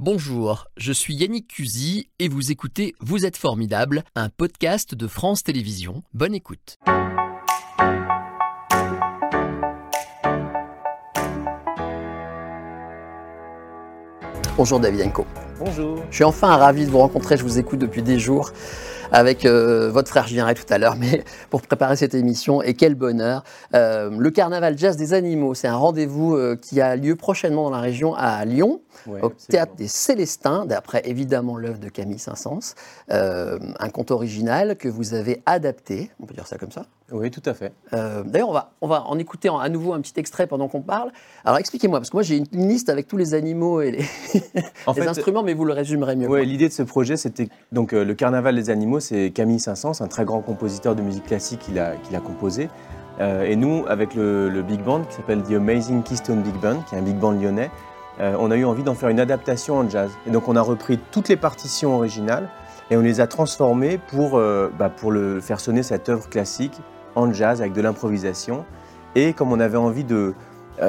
Bonjour, je suis Yannick Cusy et vous écoutez Vous êtes formidable, un podcast de France Télévisions. Bonne écoute. Bonjour David Enko. Bonjour. Je suis enfin ravi de vous rencontrer, je vous écoute depuis des jours avec euh, votre frère, je viendrai tout à l'heure, mais pour préparer cette émission, et quel bonheur. Euh, le Carnaval Jazz des Animaux, c'est un rendez-vous euh, qui a lieu prochainement dans la région à Lyon, Ouais, au absolument. Théâtre des Célestins, d'après évidemment l'œuvre de Camille Saint-Saëns, un conte original que vous avez adapté, on peut dire ça comme ça Oui, tout à fait. D'ailleurs, on va, on va en écouter en- à nouveau un petit extrait pendant qu'on parle. Alors expliquez-moi, parce que moi j'ai une, une liste avec tous les animaux et les, En les fait, instruments, mais vous le résumerez mieux. moi. l'idée de ce projet, c'était donc le Carnaval des animaux, c'est Camille Saint-Saëns, un très grand compositeur de musique classique qu'il a, composé. Euh, et nous, avec le, big band qui s'appelle The Amazing Keystone Big Band, qui est un big band lyonnais, euh, on a eu envie d'en faire une adaptation en jazz. Et donc on a repris toutes les partitions originales et on les a transformées pour, euh, bah, pour le, faire sonner cette œuvre classique en jazz avec de l'improvisation. Et comme on avait envie de,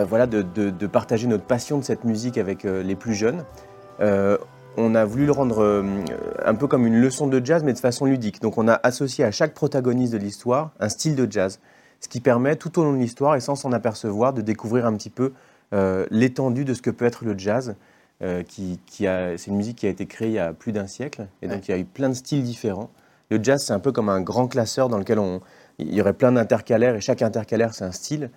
voilà, de, partager notre passion de cette musique avec les plus jeunes, on a voulu le rendre euh, un peu comme une leçon de jazz, mais de façon ludique. Donc on a associé à chaque protagoniste de l'histoire un style de jazz, ce qui permet tout au long de l'histoire, et sans s'en apercevoir, de découvrir un petit peu euh, l'étendue de ce que peut être le jazz. euh, qui, c'est une musique qui a été créée il y a plus d'un siècle, et donc Ouais. il y a eu plein de styles différents. Le jazz, c'est un peu comme un grand classeur dans lequel on, il y aurait plein d'intercalaires, et chaque intercalaire, c'est un style.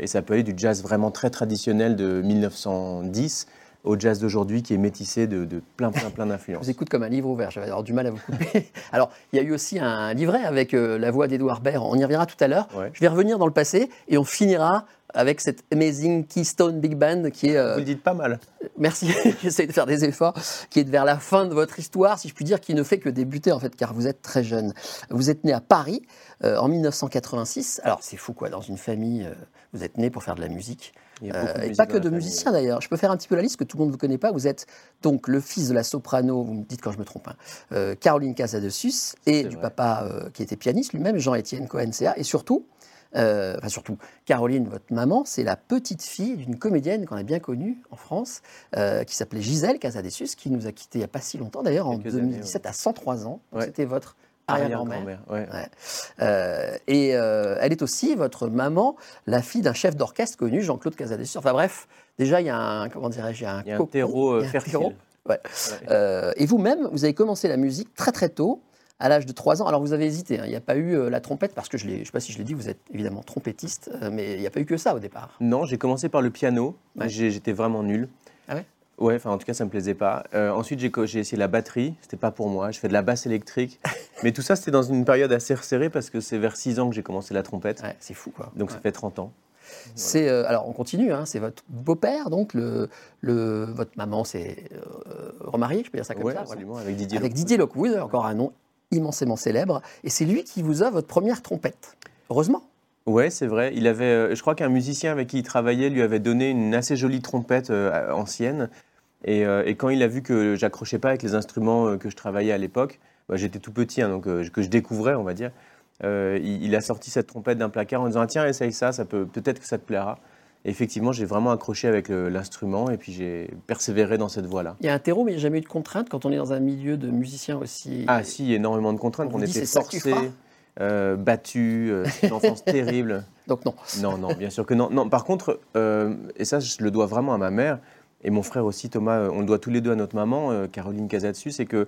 Et ça peut aller du jazz vraiment très traditionnel de 1910 au jazz d'aujourd'hui qui est métissé de, de plein, plein, plein Je d'influences. vous écoute comme un livre ouvert, j'avais du mal à vous couper. Alors, il y a eu aussi un livret avec euh, la voix d'Edouard Baird, on y reviendra tout à l'heure. Ouais. Je vais revenir dans le passé et on finira avec cette Amazing Keystone Big Band qui est, euh, Vous le dites pas mal. merci, j'essaie de faire des efforts, qui est vers la fin de votre histoire, si je puis dire, qui ne fait que débuter en fait, car vous êtes très jeune. Vous êtes né à Paris euh, en 1986. Alors, c'est fou quoi, dans une famille, euh, vous êtes né pour faire de la musique. Il y a Euh, beaucoup de et pas que de musiciens d'ailleurs. Je peux faire un petit peu la liste que tout le monde ne vous connaît pas. Vous êtes donc le fils de la soprano, vous me dites quand je me trompe, hein, euh, Caroline Casadesus et du vrai. papa euh, qui était pianiste lui-même, Jean-Étienne Cohen-CA. Et surtout, euh, enfin surtout, Caroline, votre maman, c'est la petite fille d'une comédienne qu'on a bien connue en France, euh, qui s'appelait Gisèle Casadesus, qui nous a quittés il n'y a pas si longtemps d'ailleurs, en Quelques années, 2017 à 103 ans. Ouais. C'était votre arrière-grand-mère. ouais. Ouais. Euh, et euh, elle est aussi, votre maman, la fille d'un chef d'orchestre connu, Jean-Claude Casadesus. Enfin bref, déjà, il y a un, comment dirais-je, il y a un, Il y a un cocon, terreau euh, fertile. Ouais. Euh, et vous-même, vous avez commencé la musique très très tôt, à l'âge de 3 ans. Alors vous avez hésité, hein. il n'y a pas eu la trompette, parce que je ne sais pas si je l'ai dit, vous êtes évidemment trompettiste, mais il n'y a pas eu que ça au départ. Non, j'ai commencé par le piano. J'étais vraiment nul. Ah ouais? Ouais, enfin en tout cas ça me plaisait pas. Euh, ensuite j'ai essayé la batterie, c'était pas pour moi. Je fais de la basse électrique, mais tout ça c'était dans une période assez resserrée parce que c'est vers 6 ans que j'ai commencé la trompette, Ouais, c'est fou quoi. donc ça fait 30 ans. C'est euh, alors on continue, hein, c'est votre beau-père, donc le, le, votre maman c'est euh, remariée, je peux dire ça comme Ouais, ça. voilà. absolument, avec Didier. avec Lockwood. Didier Lockwood, encore un nom immensément célèbre, et c'est lui qui vous a votre première trompette. Heureusement. Ouais, c'est vrai. Il avait, je crois qu'un musicien avec qui il travaillait lui avait donné une assez jolie trompette ancienne. Et, euh, et quand il a vu que j'accrochais pas avec les instruments euh, que je travaillais à l'époque, bah, j'étais tout petit, hein, donc euh, que je découvrais, on va dire. euh, il, il a sorti cette trompette d'un placard en disant Ah, tiens, essaye ça, ça peut peut-être que ça te plaira. Et effectivement, j'ai vraiment accroché avec l'instrument et puis j'ai persévéré dans cette voie-là. Il y a un terreau, mais il n'y a jamais eu de contrainte quand on est dans un milieu de musiciens aussi. Ah si, énormément de contraintes. On était forcés, euh, battus, euh, une enfance terrible. Donc non. Non, non, bien sûr que non. Non, par contre, et ça, je le dois vraiment à ma mère et mon frère aussi, Thomas, euh, on le doit tous les deux à notre maman, euh, Caroline Casatsu, c'est que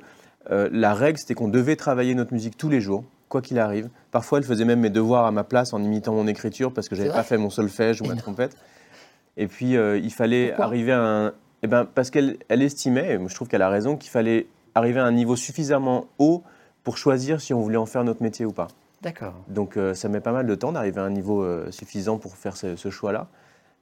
euh, la règle, c'était qu'on devait travailler notre musique tous les jours, quoi qu'il arrive. Parfois, elle faisait même mes devoirs à ma place en imitant mon écriture parce que j'avais pas fait mon solfège ou ma trompette. Et puis, euh, il fallait Pourquoi arriver à un. Eh ben, parce qu'elle elle estimait, et je trouve qu'elle a raison, qu'il fallait arriver à un niveau suffisamment haut pour choisir si on voulait en faire notre métier ou pas. D'accord. Donc euh, ça met pas mal de temps d'arriver à un niveau suffisant pour faire ce, ce choix-là.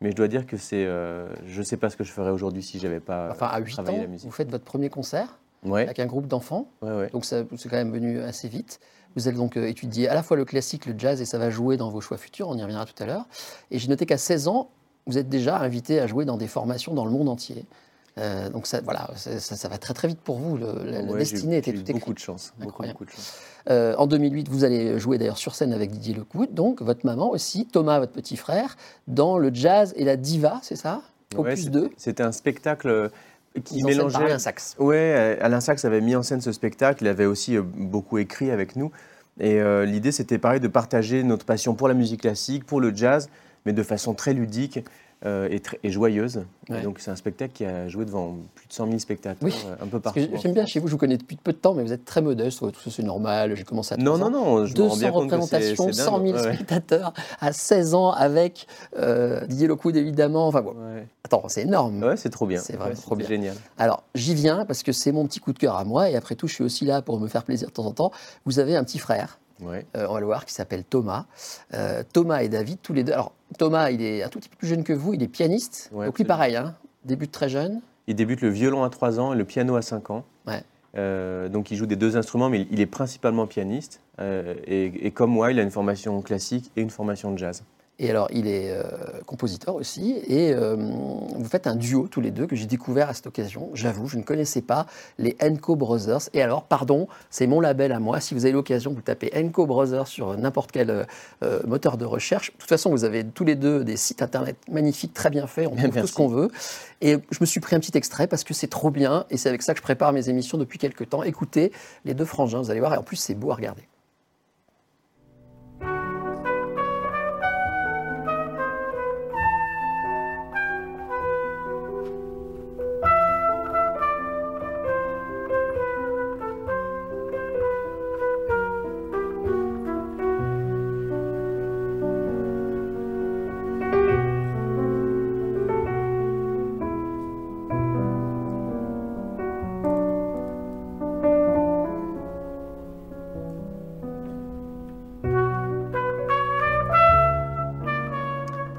Mais je dois dire que c'est, euh, je sais pas ce que je ferais aujourd'hui si j'avais pas Enfin, à 8 travaillé ans, la musique. vous faites votre premier concert Ouais, avec un groupe d'enfants. ouais, ouais. Donc ça- c'est quand même venu assez vite. Vous allez donc euh, étudier à la fois le classique, le jazz, et ça va jouer dans vos choix futurs, on y reviendra tout à l'heure. Et j'ai noté qu'à 16 ans, vous êtes déjà invité à jouer dans des formations dans le monde entier. Euh, donc ça, voilà, ça, va très très vite pour vous. Le- la, Ouais, destinée était eu toute beaucoup écrite. de chance, beaucoup, de chance. Euh, en 2008, vous allez jouer d'ailleurs sur scène avec Didier Lockwood, donc votre maman aussi, Thomas, votre petit frère, dans le jazz et la diva, c'est ça? Ouais, Opus c'est- 2. C'était un spectacle qui mélangeait Alain Sachs. Ouais, Alain Sachs avait mis en scène ce spectacle. Il avait aussi beaucoup écrit avec nous. Et l'idée, c'était pareil de partager notre passion pour la musique classique, pour le jazz, mais de façon très ludique. Euh, et, joyeuse. donc c'est un spectacle qui a joué devant plus de 100 000 spectateurs, euh, un peu partout. J'aime bien chez vous, je vous connais depuis peu de temps, mais vous êtes très modeste, tout ça c'est normal, j'ai commencé à Non, non, non, je 200 représentations, 100 000 spectateurs à 16 ans avec euh, Didier Lockwood évidemment. Enfin, bon. Attends, c'est énorme. Ouais, c'est trop bien. C'est vraiment trop bien. génial. Alors j'y viens parce que c'est mon petit coup de cœur à moi, et après tout, je suis aussi là pour me faire plaisir de temps en temps. Vous avez un petit frère. on va le voir, qui s'appelle Thomas. Thomas et David, tous les deux. Alors, Thomas, il est un tout petit peu plus jeune que vous, il est pianiste. donc lui, pareil, hein, débute très jeune. Il débute le violon à 3 ans et le piano à 5 ans. Euh, donc il joue des deux instruments, mais il est principalement pianiste. Euh, et, comme moi, il a une formation classique et une formation de jazz. Et alors, il est euh, compositeur aussi, et euh, vous faites un duo tous les deux que j'ai découvert à cette occasion. J'avoue, je ne connaissais pas les Enco Brothers. Et alors, pardon, c'est mon label à moi. Si vous avez l'occasion, vous tapez Enco Brothers sur n'importe quel euh, moteur de recherche. De toute façon, vous avez tous les deux des sites internet magnifiques, très bien faits. On trouve tout ce qu'on veut. Et je me suis pris un petit extrait parce que c'est trop bien, et c'est avec ça que je prépare mes émissions depuis quelques temps. Écoutez les deux frangins, vous allez voir, et en plus, c'est beau à regarder.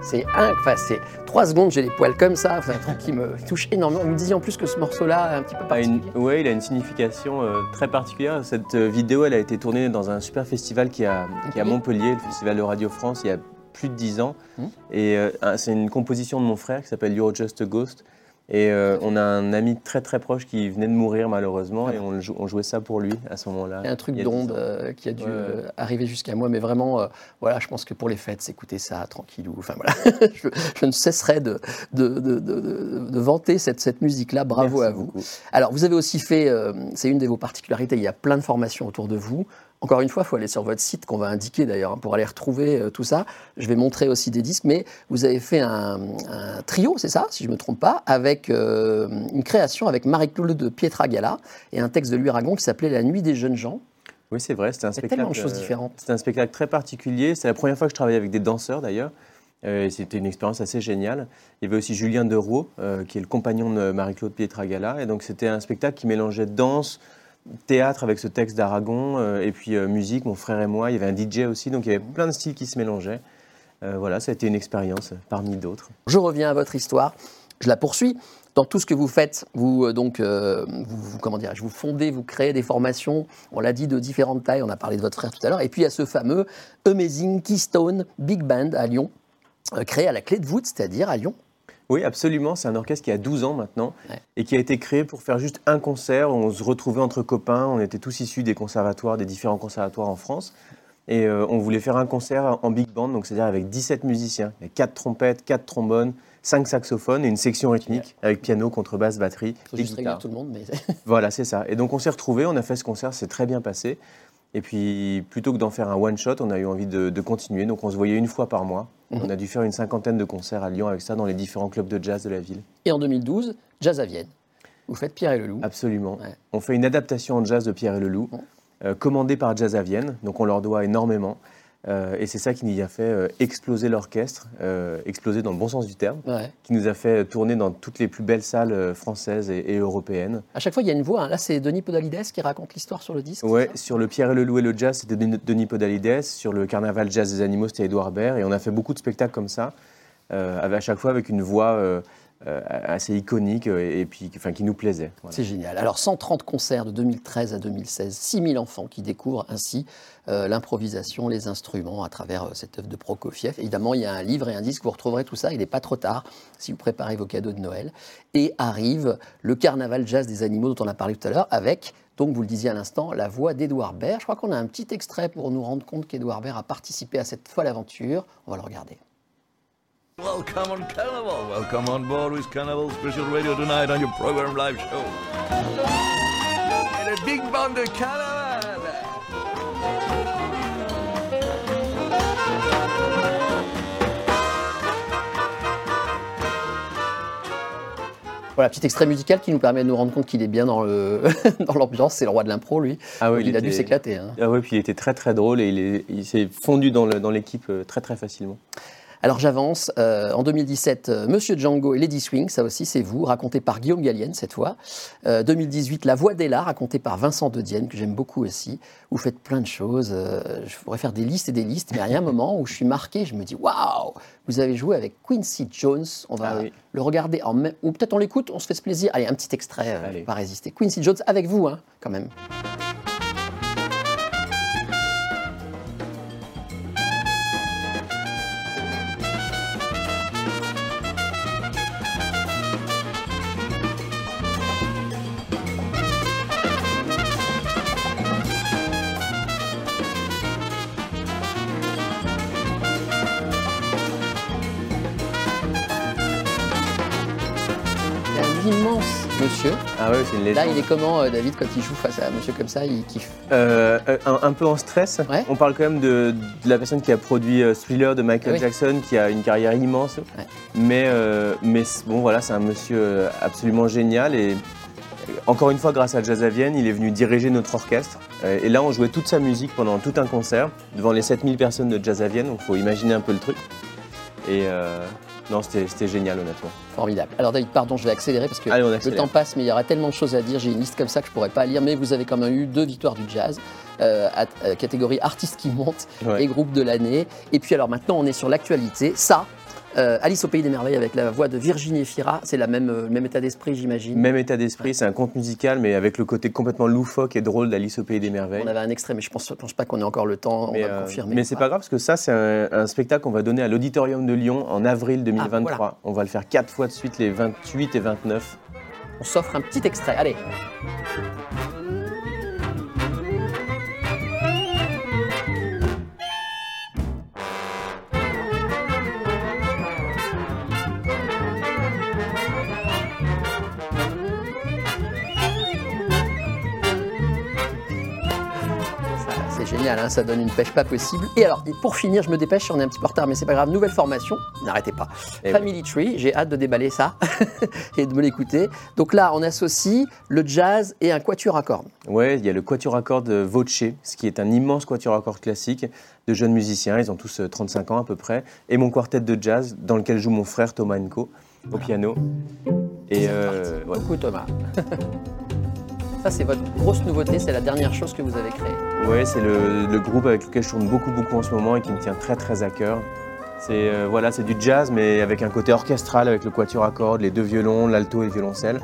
C'est un, enfin, c'est trois secondes, j'ai les poils comme ça, c'est un truc qui me touche énormément. Vous me disiez en plus que ce morceau-là est un petit peu particulier. Oui, il a une signification euh, très particulière. Cette euh, vidéo, elle a été tournée dans un super festival qui est à, Montpellier, le festival de Radio France, il y a plus de dix ans. Hum. Et euh, c'est une composition de mon frère qui s'appelle You're Just a Ghost. Et euh, on a un ami très très proche qui venait de mourir malheureusement et on, jouait ça pour lui à ce moment-là. Un truc d'onde euh, qui a dû euh, arriver jusqu'à moi, mais vraiment, voilà, je pense que pour les fêtes, s'écouter ça tranquillou. Enfin voilà, je, ne cesserai de, de, de, de vanter cette, cette musique-là. Bravo à vous. Alors vous avez aussi fait, c'est une de vos particularités, il y a plein de formations autour de vous. Encore une fois, il faut aller sur votre site qu'on va indiquer d'ailleurs hein, pour aller retrouver euh, tout ça. Je vais montrer aussi des disques, mais vous avez fait un, trio, c'est ça, si je ne me trompe pas, avec euh, une création avec Marie-Claude de Pietragala et un texte de Louis Aragon qui s'appelait La nuit des jeunes gens. Oui, c'est vrai, c'était un spectacle. tellement de choses euh, différentes. C'était un spectacle très particulier. C'est la première fois que je travaillais avec des danseurs d'ailleurs. c'était une expérience assez géniale. Il y avait aussi Julien Derouot, qui est le compagnon de Marie-Claude Pietragala. Et donc, c'était un spectacle qui mélangeait danse, théâtre avec ce texte d'Aragon, euh, et puis euh, musique, mon frère et moi. Il y avait un DJ aussi, donc il y avait plein de styles qui se mélangeaient. Euh, voilà, ça a été une expérience parmi d'autres. Je reviens à votre histoire, je la poursuis. Dans tout ce que vous faites, vous donc, vous, comment vous fondez, vous créez des formations. On l'a dit de différentes tailles. On a parlé de votre frère tout à l'heure. Et puis il y a ce fameux Amazing Keystone Big Band à Lyon, créé à la clé de voûte, c'est-à-dire à Lyon, oui, absolument. C'est un orchestre qui a 12 ans maintenant et qui a été créé pour faire juste un concert. On se retrouvait entre copains. On était tous issus des conservatoires, des différents conservatoires en France. Et euh, on voulait faire un concert en big band, donc c'est-à-dire avec 17 musiciens. Il y a 4 trompettes, 4 trombones, 5 saxophones et une section rythmique avec piano, contrebasse, batterie et guitare. tout le monde, mais... voilà, c'est ça. Et donc on s'est retrouvés, on a fait ce concert, c'est très bien passé. Et puis, plutôt que d'en faire un one-shot, on a eu envie de, continuer. Donc, on se voyait une fois par mois. Mhm. On a dû faire une cinquantaine de concerts à Lyon avec ça dans les différents clubs de jazz de la ville. Et en 2012, Jazz à Vienne. Vous faites Pierre et le Loup. Absolument. On fait une adaptation en jazz de Pierre et le Loup, euh, commandée par Jazz à Vienne. Donc, on leur doit énormément. Euh, et c'est ça qui nous a fait euh, exploser l'orchestre, euh, exploser dans le bon sens du terme, qui nous a fait tourner dans toutes les plus belles salles françaises et, européennes. À chaque fois, il y a une voix. Hein. Là, c'est Denis Podalides qui raconte l'histoire sur le disque. Oui, sur le Pierre et le Loup et le jazz, c'était Denis Podalides. Sur le Carnaval Jazz des Animaux, c'était Edouard Baird. Et on a fait beaucoup de spectacles comme ça, à chaque fois avec une voix assez iconique euh, et, puis enfin, qui nous plaisait. C'est génial. Alors 130 concerts de 2013 à 2016, 6000 enfants qui découvrent ainsi euh, l'improvisation, les instruments à travers cette œuvre de Prokofiev. Évidemment, il y a un livre et un disque, vous retrouverez tout ça, il n'est pas trop tard si vous préparez vos cadeaux de Noël. Et arrive le carnaval jazz des animaux dont on a parlé tout à l'heure avec donc, vous le disiez à l'instant, la voix d'Edouard Baird. Je crois qu'on a un petit extrait pour nous rendre compte qu'Edouard Baird a participé à cette folle aventure. On va le regarder. Welcome on Carnival. Welcome on board with Carnival Special Radio tonight on your program live show. Et le big band de Carnaval. Voilà, petit extrait musical qui nous permet de nous rendre compte qu'il est bien dans le- dans l'ambiance. C'est le roi de l'impro, lui. Ah oui, il, a dû s'éclater. hein. Ah ouais, puis il était très très drôle et il est- il s'est fondu dans le- dans l'équipe euh, très très facilement. Alors j'avance. Euh, en 2017, euh, Monsieur Django et Lady Swing, ça aussi c'est vous, raconté par Guillaume Gallienne cette fois. Euh, 2018, La Voix d'Ella, raconté par Vincent De Dienne, que j'aime beaucoup aussi. Vous faites plein de choses. euh, je pourrais faire des listes et des listes, mais il y a un moment où je suis marqué, je me dis waouh, vous avez joué avec Quincy Jones. On va Ah oui. le regarder en même, ou peut-être on l'écoute, on se fait ce plaisir. Allez, un petit extrait, euh, Allez. pas résister. Quincy Jones avec vous, hein, quand même. Immense monsieur. Ah ouais, c'est une légende. Là, il est comment, euh, David, quand il joue face à un monsieur comme ça Il kiffe. Euh, un, un peu en stress. Ouais. On parle quand même de, de la personne qui a produit euh, Thriller de Michael Oui. Jackson, qui a une carrière immense. Ouais. Mais, euh, bon, voilà, c'est un monsieur euh, absolument génial. Et euh, encore une fois, grâce à Jazz à Vienne, il est venu diriger notre orchestre. Euh, Et là, on jouait toute sa musique pendant tout un concert, devant les 7000 personnes de Jazz à Vienne. Donc, il faut imaginer un peu le truc. Et euh, non, c'était génial, honnêtement. Formidable. Alors David, pardon, je vais accélérer parce que Allez, le temps passe, mais il y aura tellement de choses à dire. J'ai une liste comme ça que je pourrais pas lire, mais vous avez quand même eu deux victoires du jazz, euh, à- euh, catégorie artiste qui monte Ouais. et groupe de l'année. Et puis alors maintenant, on est sur l'actualité. Ça, euh, Alice au pays des merveilles avec la voix de Virginie Fira, c'est la même, euh, le même état d'esprit, j'imagine. Même état d'esprit, c'est un conte musical, mais avec le côté complètement loufoque et drôle d'Alice au Pays des Merveilles. On avait un extrait, mais je pense, je pense pas qu'on ait encore le temps. Mais, on va euh, le confirmer. mais c'est pas grave parce que ça, c'est un, un spectacle qu'on va donner à l'Auditorium de Lyon en avril 2023. Ah, voilà. On va le faire quatre fois de suite, les 28 et 29. On s'offre un petit extrait. Allez. Génial, hein, ça donne une pêche pas possible. Et alors, pour finir, je me dépêche, on est un petit peu en retard, mais c'est pas grave. Nouvelle formation, n'arrêtez pas. Eh oui. Family Tree, j'ai hâte de déballer ça et de me l'écouter. Donc là, on associe le jazz et un quatuor à cordes. Ouais, il y a le quatuor à cordes Voce, ce qui est un immense quatuor à cordes classique de jeunes musiciens. Ils ont tous euh, 35 ans à peu près. Et mon quartet de jazz, dans lequel joue mon frère Thomas Enco au piano. Et euh, ouais. Coucou Thomas. ça, c'est votre grosse nouveauté, c'est la dernière chose que vous avez créée. Ouais, c'est le, groupe avec lequel je tourne beaucoup, beaucoup en ce moment et qui me tient très, très à cœur. C'est euh, voilà, c'est du jazz, mais avec un côté orchestral, avec le quatuor à cordes, les deux violons, l'alto et le violoncelle.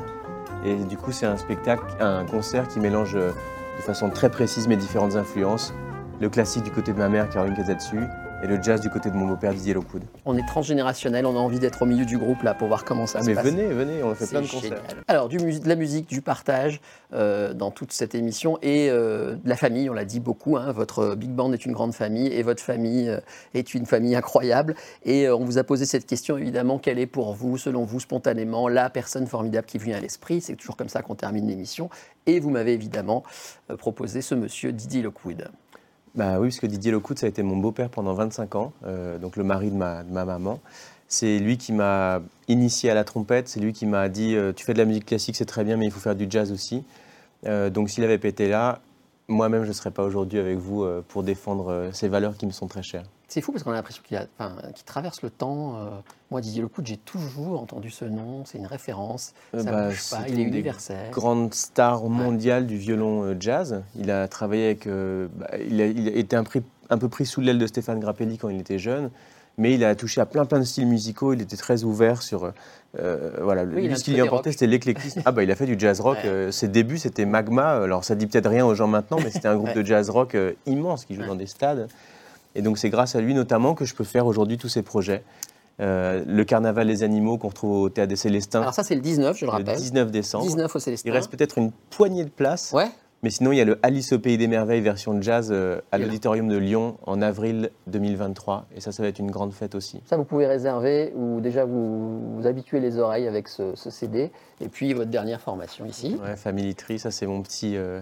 Et du coup, c'est un spectacle, un concert qui mélange euh, de façon très précise mes différentes influences. Le classique du côté de ma mère, Caroline Kazetsu, et le jazz du côté de mon beau-père, Didier Lockwood. On est transgénérationnel, on a envie d'être au milieu du groupe là pour voir comment ça Ah, se mais passe. venez, venez, on fait C'est plein de concerts. génial. Alors, du de la musique, du partage euh, dans toute cette émission et euh, de la famille, on l'a dit beaucoup. hein, votre big band est une grande famille et votre famille euh, est une famille incroyable. Et on vous a posé cette question évidemment quelle est pour vous, selon vous, spontanément, la personne formidable qui vient à l'esprit? C'est toujours comme ça qu'on termine l'émission. Et vous m'avez évidemment proposé ce monsieur Didier Lockwood. Bah oui, parce que Didier Lockwood, ça a été mon beau-père pendant 25 ans, euh, donc le mari de ma, de ma maman. C'est lui qui m'a initié à la trompette, c'est lui qui m'a dit euh, Tu fais de la musique classique, c'est très bien, mais il faut faire du jazz aussi. Euh, donc s'il avait pété là, moi-même, je ne serais pas aujourd'hui avec vous euh, pour défendre euh, ces valeurs qui me sont très chères. C'est fou parce qu'on a l'impression qu'il, enfin, traverse le temps. euh, moi, Didier Lockwood, j'ai toujours entendu ce nom, c'est une référence. Ça bah, bouge pas, il est universel. Grande star mondiale du violon jazz. Il a travaillé avec. bah, il, a, il a été un, un peu pris sous l'aile de Stéphane Grappelli quand il était jeune. Mais il a touché à plein plein de styles musicaux. Il était très ouvert sur. Euh, voilà, Oui, lui, ce petit qui lui côté importait, rock. c'était l'éclectisme. Ah, bah, il a fait du jazz rock. Ouais. euh, ses débuts, c'était Magma. Alors, ça dit peut-être rien aux gens maintenant, mais c'était un groupe Ouais. de jazz rock euh, immense qui joue dans des stades. Et donc, c'est grâce à lui notamment que je peux faire aujourd'hui tous ces projets. Le Carnaval des animaux qu'on retrouve au Théâtre des Célestins Alors ça, c'est le 19, je le le rappelle. 19 décembre. 19 au Célestin. Il reste peut-être une poignée de places, Ouais, Mais sinon, il y a le Alice au Pays des Merveilles version jazz euh, à l'Auditorium de Lyon en avril 2023. Et ça, ça va être une grande fête aussi. Ça, vous pouvez réserver ou déjà vous, vous habituer les oreilles avec ce, ce CD. Et puis votre dernière formation ici. Ouais, Family Tree, ça c'est mon petit, euh,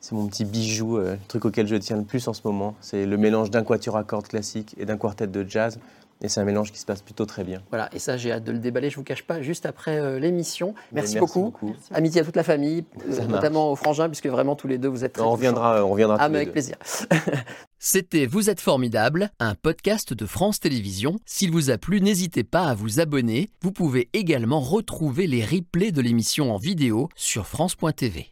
c'est mon petit bijou, euh, le truc auquel je tiens le plus en ce moment. C'est le mélange d'un quatuor à cordes classique et d'un quartet de jazz. Et c'est un mélange qui se passe plutôt très bien. Voilà, et ça, j'ai hâte de le déballer, je vous cache pas, juste après euh, l'émission. Merci, Mais beaucoup. Amitié à toute la famille, euh, notamment aux frangins, puisque vraiment tous les deux, vous êtes très On reviendra, on reviendra Ah, tous mais les avec deux. plaisir. C'était Vous êtes formidable, un podcast de France Télévisions. S'il vous a plu, n'hésitez pas à vous abonner. Vous pouvez également retrouver les replays de l'émission en vidéo sur France.tv.